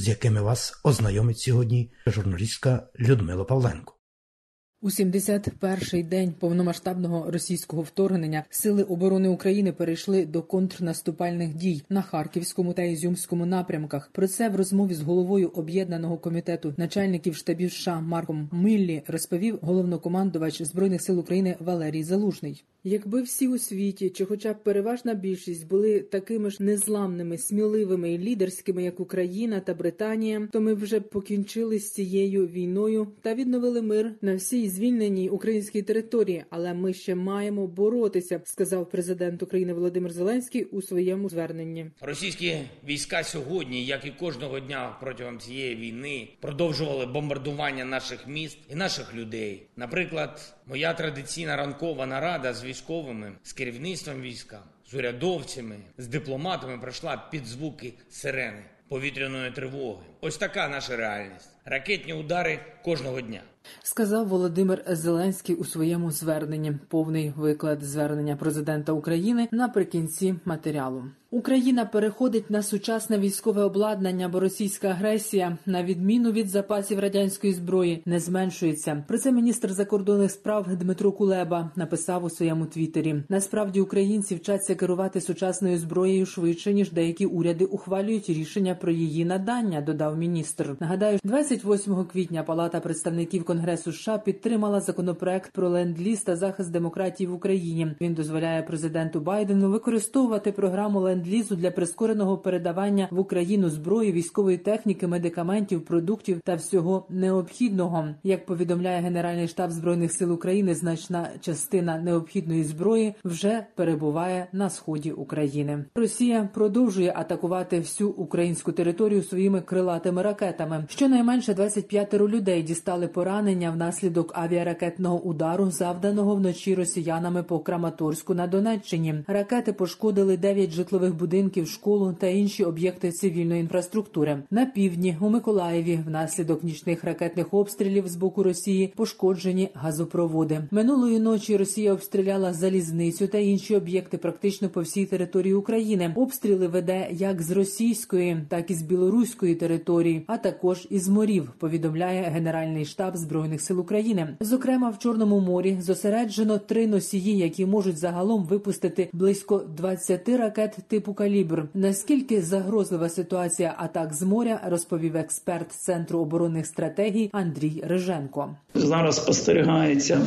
з якими вас ознайомить сьогодні журналістка Людмила Павленко. У 71-й день повномасштабного російського вторгнення сили оборони України перейшли до контрнаступальних дій на харківському та ізюмському напрямках. Про це в розмові з головою об'єднаного комітету начальників штабів США Марком Миллі розповів головнокомандувач збройних сил України Валерій Залужний. Якби всі у світі, чи, хоча б переважна більшість, були такими ж незламними, сміливими і лідерськими, як Україна та Британія, то ми вже покінчили з цією війною та відновили мир на всій звільненій українській території. Але ми ще маємо боротися, сказав президент України Володимир Зеленський у своєму зверненні. Російські війська сьогодні, як і кожного дня протягом цієї війни, продовжували бомбардування наших міст і наших людей. Наприклад, моя традиційна ранкова нарада з військовими, з керівництвом війська, з урядовцями, з дипломатами пройшла під звуки сирени повітряної тривоги. Ось така наша реальність. Ракетні удари кожного дня. Сказав Володимир Зеленський у своєму зверненні. Повний виклад звернення президента України наприкінці матеріалу. Україна переходить на сучасне військове обладнання, бо російська агресія, на відміну від запасів радянської зброї, не зменшується. Про це міністр закордонних справ Дмитро Кулеба написав у своєму твіттері. Насправді українці вчаться керувати сучасною зброєю швидше ніж деякі уряди ухвалюють рішення про її надання. Додав міністр. Нагадаю, 28 квітня Палата представників Конгресу США підтримала законопроект про ленд-ліз та захист демократії в Україні. Він дозволяє президенту Байдену використовувати програму ленд-лізу для прискореного передавання в Україну зброї, військової техніки, медикаментів, продуктів та всього необхідного. Як повідомляє Генеральний штаб збройних сил України, значна частина необхідної зброї вже перебуває на сході України. Росія продовжує атакувати всю українську територію своїми крилатими ракетами. Щонайменше 25 людей дістали поранення внаслідок авіаракетного удару, завданого вночі росіянами по Краматорську на Донеччині. Ракети пошкодили 9 житлових будинків, школу та інші об'єкти цивільної інфраструктури. На півдні у Миколаєві внаслідок нічних ракетних обстрілів з боку Росії пошкоджені газопроводи. Минулої ночі Росія обстріляла залізницю та інші об'єкти практично по всій території України. Обстріли веде як з російської, так і з білоруської території, а також із морів. Повідомляє Генеральний штаб збройних сил України. Зокрема, в Чорному морі зосереджено три носії, які можуть загалом випустити близько 20 ракет типу калібр. Наскільки загрозлива ситуація атак з моря, розповів експерт центру оборонних стратегій Андрій Риженко. Зараз спостерігається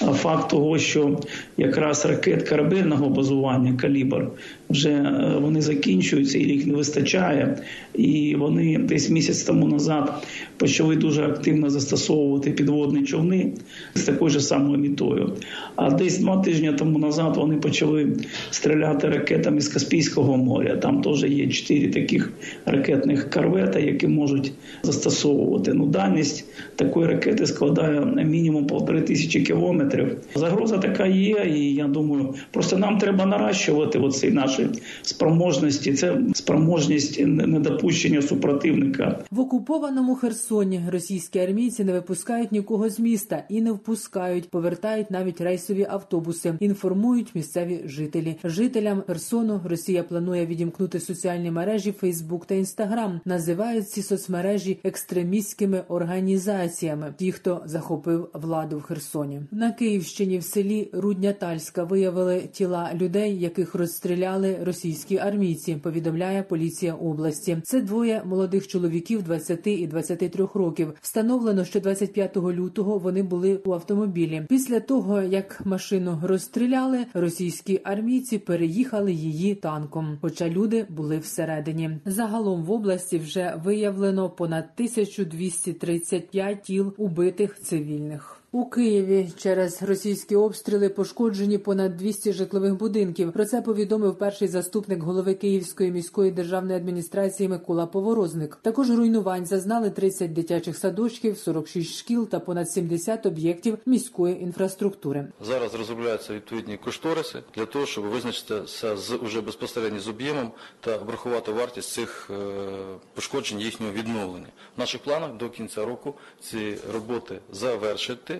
факт того, що якраз ракет корабельного базування калібр вже вони закінчуються, і їх не вистачає, і вони десь місяць тому назад почали дуже активно застосовувати підводні човни з такою ж самою мітою. А десь два тижні тому назад вони почали стріляти ракетами з Каспійського моря. Там теж є чотири таких ракетних корвета, які можуть застосовувати. Ну, дальність такої ракети складає мінімум полтори тисячі кілометрів. Загроза така є, і я думаю, просто нам треба наращувати оці наші спроможності. Це спроможність недопущення супротивника в окупованому Херсоні. Російські армійці не випускають нікого з міста і не впускають, повертають навіть рейсові автобуси. Інформують місцеві жителі. Жителям Херсону Росія планує відімкнути соціальні мережі Фейсбук та Інстаграм. Називають ці соцмережі екстремістськими організаціями. Ті, хто захопив владу в Херсоні, на Київщині в селі Руднятальська виявили тіла людей, яких розстріляли російські армійці. Повідомляє поліція області. Це двоє молодих чоловіків 20 і 23 років. Встановлено, що 25 лютого вони були у автомобілі. Після того як машину розстріляли, російські армійці переїхали її танком. Хоча люди були всередині. Загалом в області вже виявлено понад 1235 тіл убитих цивільних. У Києві через російські обстріли пошкоджені понад 200 житлових будинків. Про це повідомив перший заступник голови Київської міської державної адміністрації Микола Поворозник. Також руйнувань зазнали 30 дитячих садочків, 46 шкіл та понад 70 об'єктів міської інфраструктури. Зараз розробляються відповідні кошториси для того, щоб визначитися з уже безпосередньо з об'ємом та врахувати вартість цих е, пошкоджень їхнього відновлення. В наших планах до кінця року ці роботи завершити.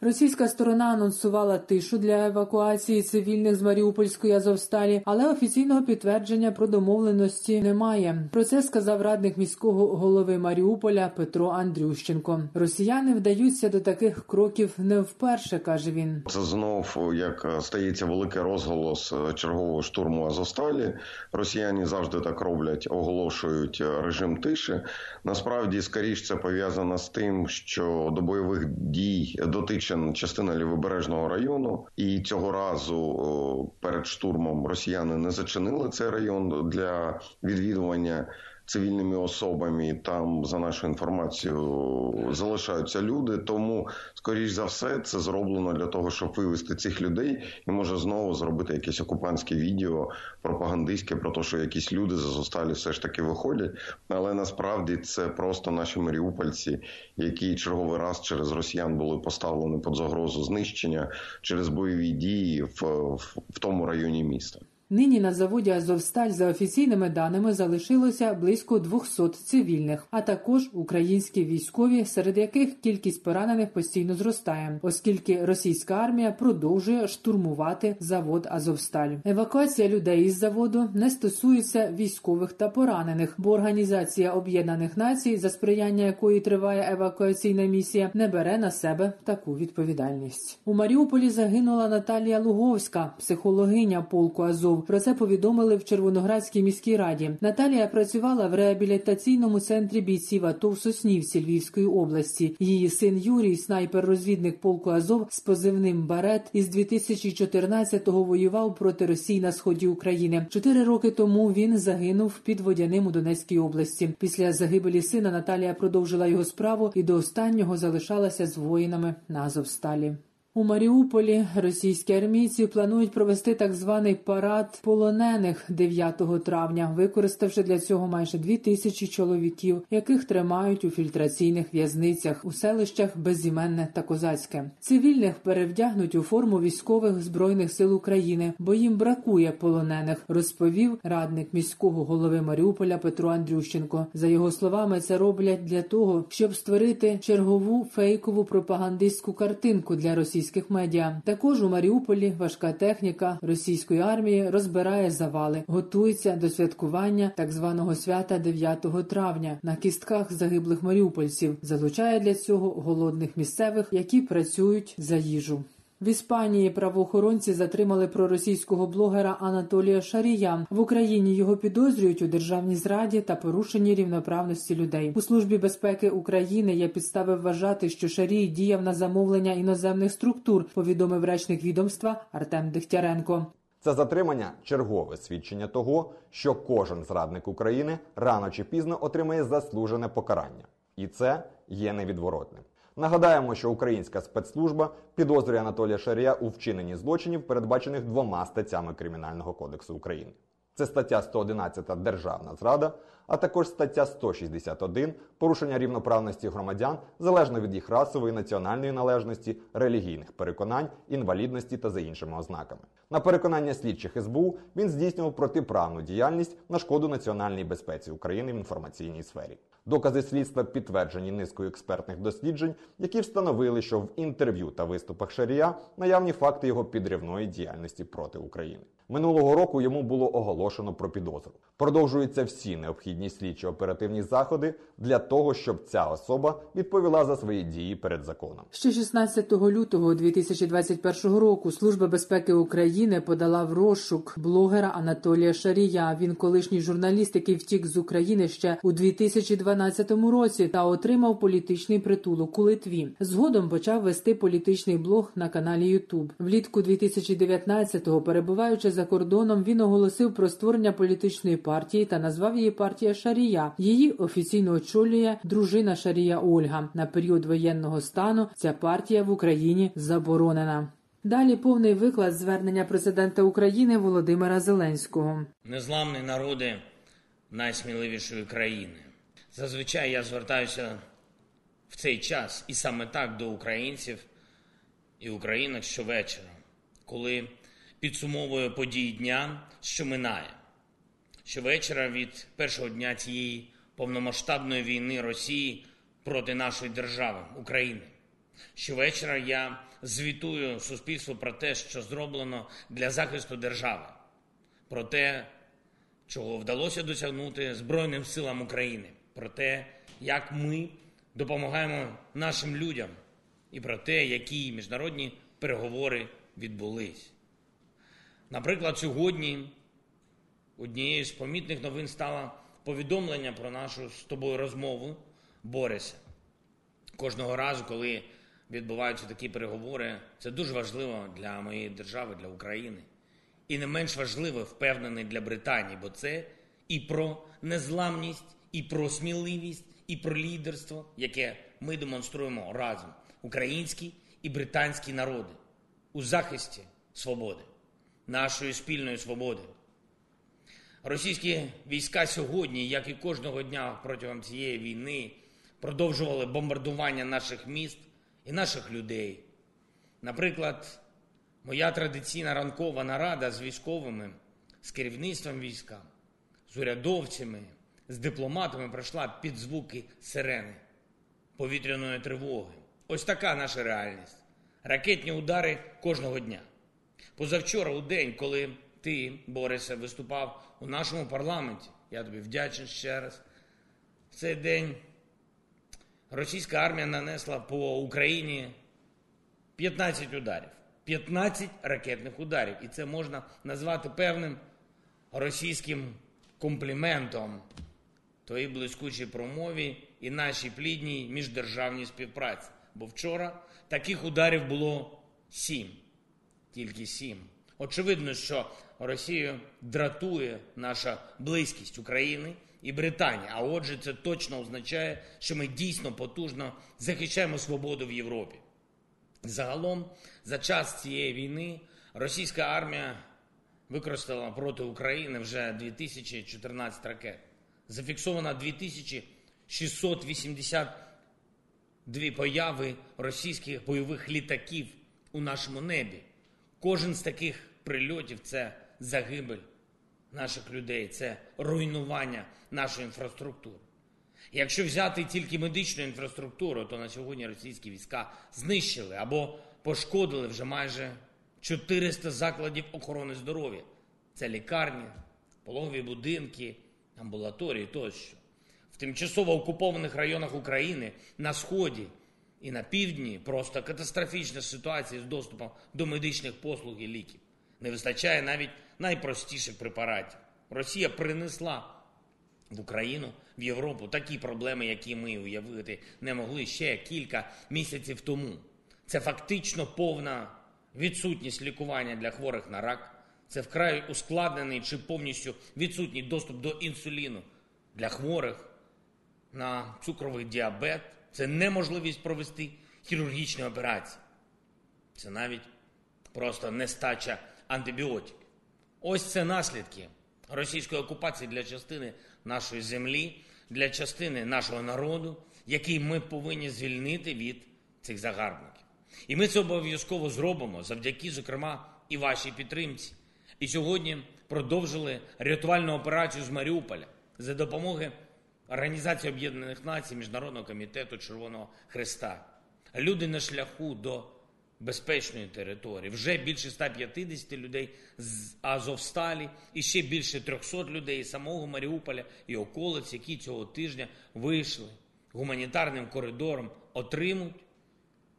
Російська сторона анонсувала тишу для евакуації цивільних з Маріупольської Азовсталі, але офіційного підтвердження про домовленості немає. Про це сказав радник міського голови Маріуполя Петро Андрющенко. Росіяни вдаються до таких кроків не вперше, каже він. Це знов як стається великий розголос чергового штурму Азовсталі. Росіяни завжди так роблять, оголошують режим тиші. Насправді, скоріш це пов'язано з тим, що до бойових дій дотичен частина лівобережного району, і цього разу перед штурмом росіяни не зачинили цей район для відвідування цивільними особами. Там, за нашою інформацією, залишаються люди. Тому, скоріш за все, це зроблено для того, щоб вивести цих людей і може знову зробити якесь окупантське відео пропагандистське про те, що якісь люди з Азовсталі все ж таки виходять. Але насправді це просто наші маріупольці, які черговий раз через росіян були поставлені під загрозу знищення через бойові дії в, в, в тому районі міста. Нині на заводі Азовсталь за офіційними даними залишилося близько 200 цивільних, а також українські військові, серед яких кількість поранених постійно зростає, оскільки російська армія продовжує штурмувати завод Азовсталь. Евакуація людей із заводу не стосується військових та поранених, бо Організація Об'єднаних Націй, за сприяння якої триває евакуаційна місія, не бере на себе таку відповідальність. У Маріуполі загинула Наталія Луговська, психологиня полку Азов. Про це повідомили в Червоноградській міській раді. Наталія працювала в реабілітаційному центрі бійців АТО в Соснівці Львівської області. Її син Юрій, снайпер-розвідник полку Азов з позивним Барет, із 2014-го воював проти Росії на сході України. Чотири роки тому він загинув під водяним у Донецькій області. Після загибелі сина Наталія продовжила його справу і до останнього залишалася з воїнами на Азовсталі. У Маріуполі російські армійці планують провести так званий парад полонених 9 травня, використавши для цього майже дві тисячі чоловіків, яких тримають у фільтраційних в'язницях у селищах Безіменне та Козацьке. Цивільних перевдягнуть у форму військових збройних сил України, бо їм бракує полонених, розповів радник міського голови Маріуполя Петро Андрющенко. За його словами, це роблять для того, щоб створити чергову фейкову пропагандистську картинку для російських російських медіа. Також у Маріуполі важка техніка російської армії розбирає завали, готується до святкування так званого свята 9 травня на кістках загиблих маріупольців. Залучає для цього голодних місцевих, які працюють за їжу. В Іспанії правоохоронці затримали проросійського блогера Анатолія Шарія. В Україні його підозрюють у державній зраді та порушенні рівноправності людей. У службі безпеки України є підстави вважати, що Шарій діяв на замовлення іноземних структур. Повідомив речник відомства Артем Дегтяренко. Це затримання чергове свідчення того, що кожен зрадник України рано чи пізно отримає заслужене покарання, і це є невідворотним. Нагадаємо, що українська спецслужба підозрює Анатолія Шарія у вчиненні злочинів, передбачених двома статтями Кримінального кодексу України. Це стаття 111 Державна зрада, а також стаття 161 порушення рівноправності громадян залежно від їх расової, національної належності, релігійних переконань, інвалідності та за іншими ознаками. На переконання слідчих СБУ він здійснював протиправну діяльність на шкоду національній безпеці України в інформаційній сфері. Докази слідства підтверджені низкою експертних досліджень, які встановили, що в інтерв'ю та виступах Шарія наявні факти його підривної діяльності проти України. Минулого року йому було оголошено про підозру. Продовжуються всі необхідні слідчі оперативні заходи для того, щоб ця особа відповіла за свої дії перед законом. Ще 16 лютого 2021 року Служба безпеки України подала в розшук блогера Анатолія Шарія. Він колишній журналіст, який втік з України ще у 2012 році та отримав політичний притулок у Литві. Згодом почав вести політичний блог на каналі YouTube. Влітку 2019-го, перебуваючи за кордоном, він оголосив про створення політичної партії та назвав її партія партія Шарія. Її офіційно очолює дружина Шарія Ольга. На період воєнного стану ця партія в Україні заборонена. Далі повний виклад звернення президента України Володимира Зеленського. Незламний народи найсміливішої країни. Зазвичай я звертаюся в цей час і саме так до українців і українок щовечора, коли підсумовую події дня, що минає. Щовечора від першого дня цієї повномасштабної війни Росії проти нашої держави України. Щовечора я звітую суспільству про те, що зроблено для захисту держави, про те, чого вдалося досягнути Збройним силам України, про те, як ми допомагаємо нашим людям, і про те, які міжнародні переговори відбулись. Наприклад, сьогодні однією з помітних новин стало повідомлення про нашу з тобою розмову Бориса. Кожного разу, коли відбуваються такі переговори, це дуже важливо для моєї держави, для України. І не менш важливо, впевнений для Британії, бо це і про незламність, і про сміливість, і про лідерство, яке ми демонструємо разом, українські і британські народи у захисті свободи, нашої спільної свободи. Російські війська сьогодні, як і кожного дня протягом цієї війни, продовжували бомбардування наших міст і наших людей. Наприклад, моя традиційна ранкова нарада з військовими, з керівництвом війська, з урядовцями, з дипломатами пройшла під звуки сирени повітряної тривоги. Ось така наша реальність. Ракетні удари кожного дня. Позавчора, у день, коли ти, Борисе, виступав у нашому парламенті, я тобі вдячний ще раз. В цей день російська армія нанесла по Україні 15 ударів. 15 ракетних ударів. І це можна назвати певним російським компліментом твоїй блискучій промові і нашій плідній міждержавній співпраці. Бо вчора таких ударів було сім, тільки сім. Очевидно, що Росію дратує наша близькість України і Британії. А отже, це точно означає, що ми дійсно потужно захищаємо свободу в Європі. Загалом, за час цієї війни російська армія використала проти України вже 2014 ракет. Зафіксовано 2682 появи російських бойових літаків у нашому небі. Кожен з таких прильотів це загибель наших людей, це руйнування нашої інфраструктури. Якщо взяти тільки медичну інфраструктуру, то на сьогодні російські війська знищили або пошкодили вже майже 400 закладів охорони здоров'я. Це лікарні, пологові будинки, амбулаторії тощо. В тимчасово окупованих районах України на сході і на півдні просто катастрофічна ситуація з доступом до медичних послуг і ліків. Не вистачає навіть найпростіших препаратів. Росія принесла в Україну, в Європу такі проблеми, які ми уявити не могли ще кілька місяців тому. Це фактично повна відсутність лікування для хворих на рак. Це вкрай ускладнений чи повністю відсутній доступ до інсуліну для хворих на цукровий діабет. Це неможливість провести хірургічні операції. Це навіть просто нестача антибіотиків. Ось це наслідки російської окупації для частини нашої землі, для частини нашого народу, який ми повинні звільнити від цих загарбників. І ми це обов'язково зробимо завдяки, зокрема, і вашій підтримці. І сьогодні продовжили рятувальну операцію з Маріуполя за допомоги Організації Об'єднаних Націй, Міжнародного комітету Червоного Христа. Люди на шляху до безпечної території. Вже більше 150 людей з Азовсталі і ще більше 300 людей з самого Маріуполя і околиць, які цього тижня вийшли гуманітарним коридором, отримують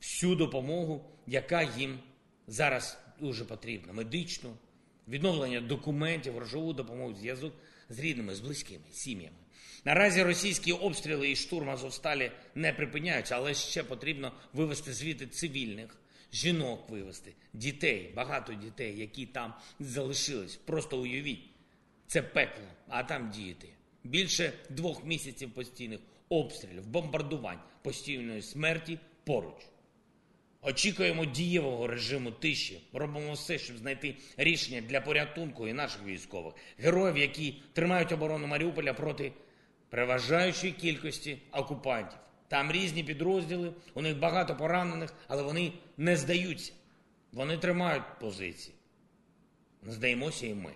всю допомогу, яка їм зараз дуже потрібна. Медичну, відновлення документів, грошову допомогу, зв'язок з рідними, з близькими, сім'ями. Наразі російські обстріли і штурм Азовсталі не припиняються, але ще потрібно вивести звідти цивільних, жінок вивести, дітей, багато дітей, які там залишились. Просто уявіть, це пекло, а там діти. Більше двох місяців постійних обстрілів, бомбардувань, постійної смерті поруч. Очікуємо дієвого режиму тиші. Робимо все, щоб знайти рішення для порятунку і наших військових, героїв, які тримають оборону Маріуполя проти переважаючої кількості окупантів. Там різні підрозділи, у них багато поранених, але вони не здаються. Вони тримають позиції. Здаємося і ми.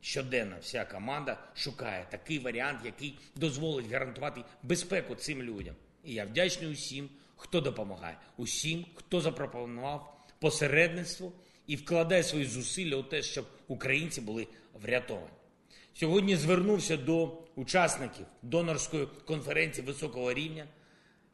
Щоденно вся команда шукає такий варіант, який дозволить гарантувати безпеку цим людям. І я вдячний усім, хто допомагає, усім, хто запропонував посередництво і вкладає свої зусилля у те, щоб українці були врятовані. Сьогодні звернувся до учасників донорської конференції високого рівня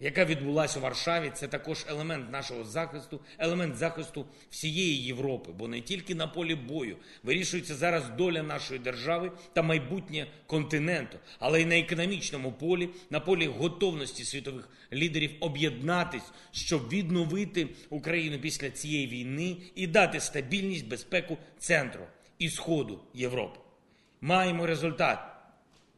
яка відбулася у Варшаві, це також елемент нашого захисту, елемент захисту всієї Європи, бо не тільки на полі бою вирішується зараз доля нашої держави та майбутнє континенту, але й на економічному полі, на полі готовності світових лідерів об'єднатись, щоб відновити Україну після цієї війни і дати стабільність, безпеку центру і сходу Європи. Маємо результат.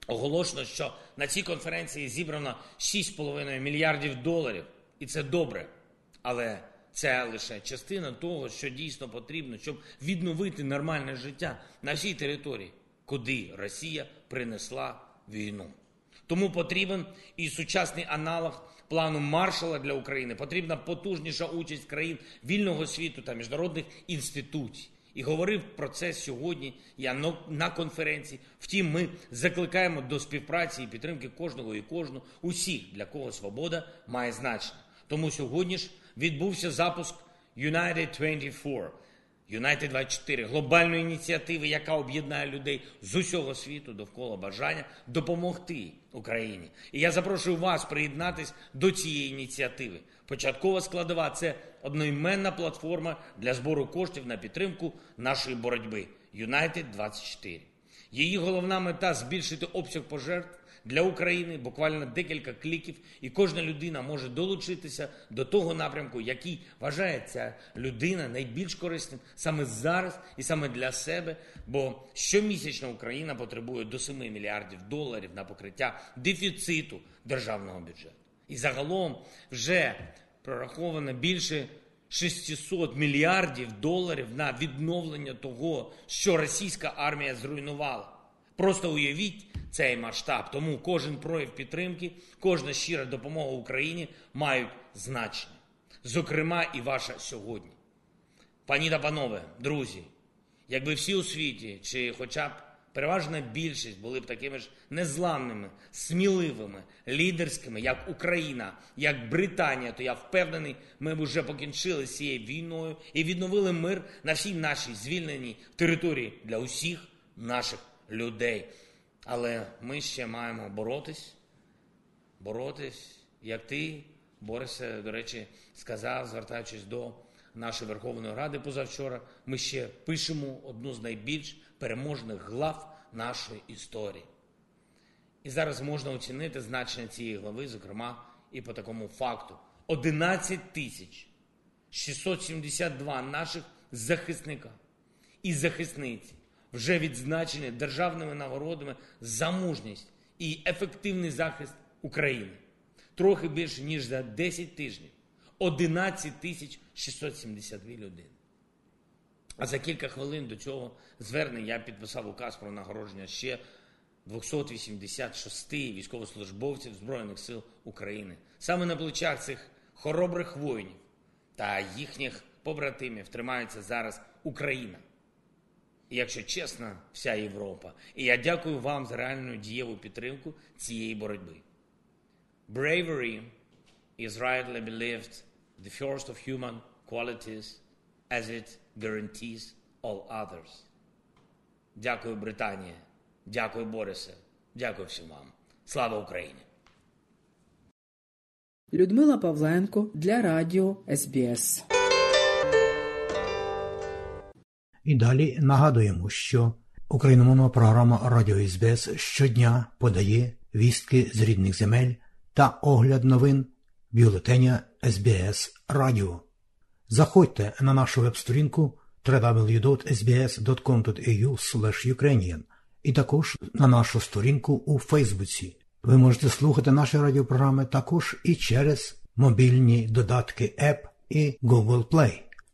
Оголошено, що на цій конференції зібрано 6,5 мільярдів доларів, і це добре. Але це лише частина того, що дійсно потрібно, щоб відновити нормальне життя на всій території, куди Росія принесла війну. Тому потрібен і сучасний аналог плану маршала для України. Потрібна потужніша участь країн вільного світу та міжнародних інституцій і говорив про це сьогодні. Я на конференції. Втім, ми закликаємо до співпраці і підтримки кожного і кожного, усіх, для кого свобода має значення. Тому сьогодні ж відбувся запуск United 24, United 24 глобальної ініціативи, яка об'єднає людей з усього світу довкола бажання допомогти Україні. І я запрошую вас приєднатись до цієї ініціативи. Початкова складова це одноіменна платформа для збору коштів на підтримку нашої боротьби United 24 Її головна мета збільшити обсяг пожертв для України буквально декілька кліків, і кожна людина може долучитися до того напрямку, який вважає ця людина найбільш корисним саме зараз і саме для себе. Бо щомісячно Україна потребує до 7 мільярдів доларів на покриття дефіциту державного бюджету. І загалом вже прораховано більше 600 мільярдів доларів на відновлення того, що російська армія зруйнувала. Просто уявіть цей масштаб. Тому кожен прояв підтримки, кожна щира допомога Україні мають значення. Зокрема, і ваша сьогодні. Пані та панове, друзі, якби всі у світі, чи хоча б переважна більшість були б такими ж незламними, сміливими, лідерськими, як Україна, як Британія, то я впевнений, ми б вже покінчили з цією війною і відновили мир на всій нашій звільненій території для усіх наших людей. Але ми ще маємо боротись, боротись, як ти, Борисе, до речі, сказав, звертаючись до нашої Верховної Ради позавчора, ми ще пишемо одну з найбільш переможних глав нашої історії. І зараз можна оцінити значення цієї глави, зокрема, і по такому факту: 11 тисяч 672 наших захисника і захисниці вже відзначені державними нагородами за мужність і ефективний захист України. Трохи більше ніж за 10 тижнів 11 тисяч 672 людини. А за кілька хвилин до цього звернення я підписав указ про нагородження ще 286 військовослужбовців Збройних сил України. Саме на плечах цих хоробрих воїнів та їхніх побратимів тримається зараз Україна. Якщо чесно, вся Європа. І я дякую вам за реальну дієву підтримку цієї боротьби. Bravery is rightly believed the first of human qualities as it guarantees all others. Дякую, Британія. Дякую, Борисе. Дякую всім вам. Слава Україні! Людмила Павленко для Радіо СБС. І далі нагадуємо, що україномовна програма Радіо СБС щодня подає вістки з рідних земель та огляд новин бюлетеня СБС Радіо. Заходьте на нашу веб-сторінку www.sbs.com.au і також на нашу сторінку у Фейсбуці. Ви можете слухати наші радіопрограми також і через мобільні додатки App і Google Play.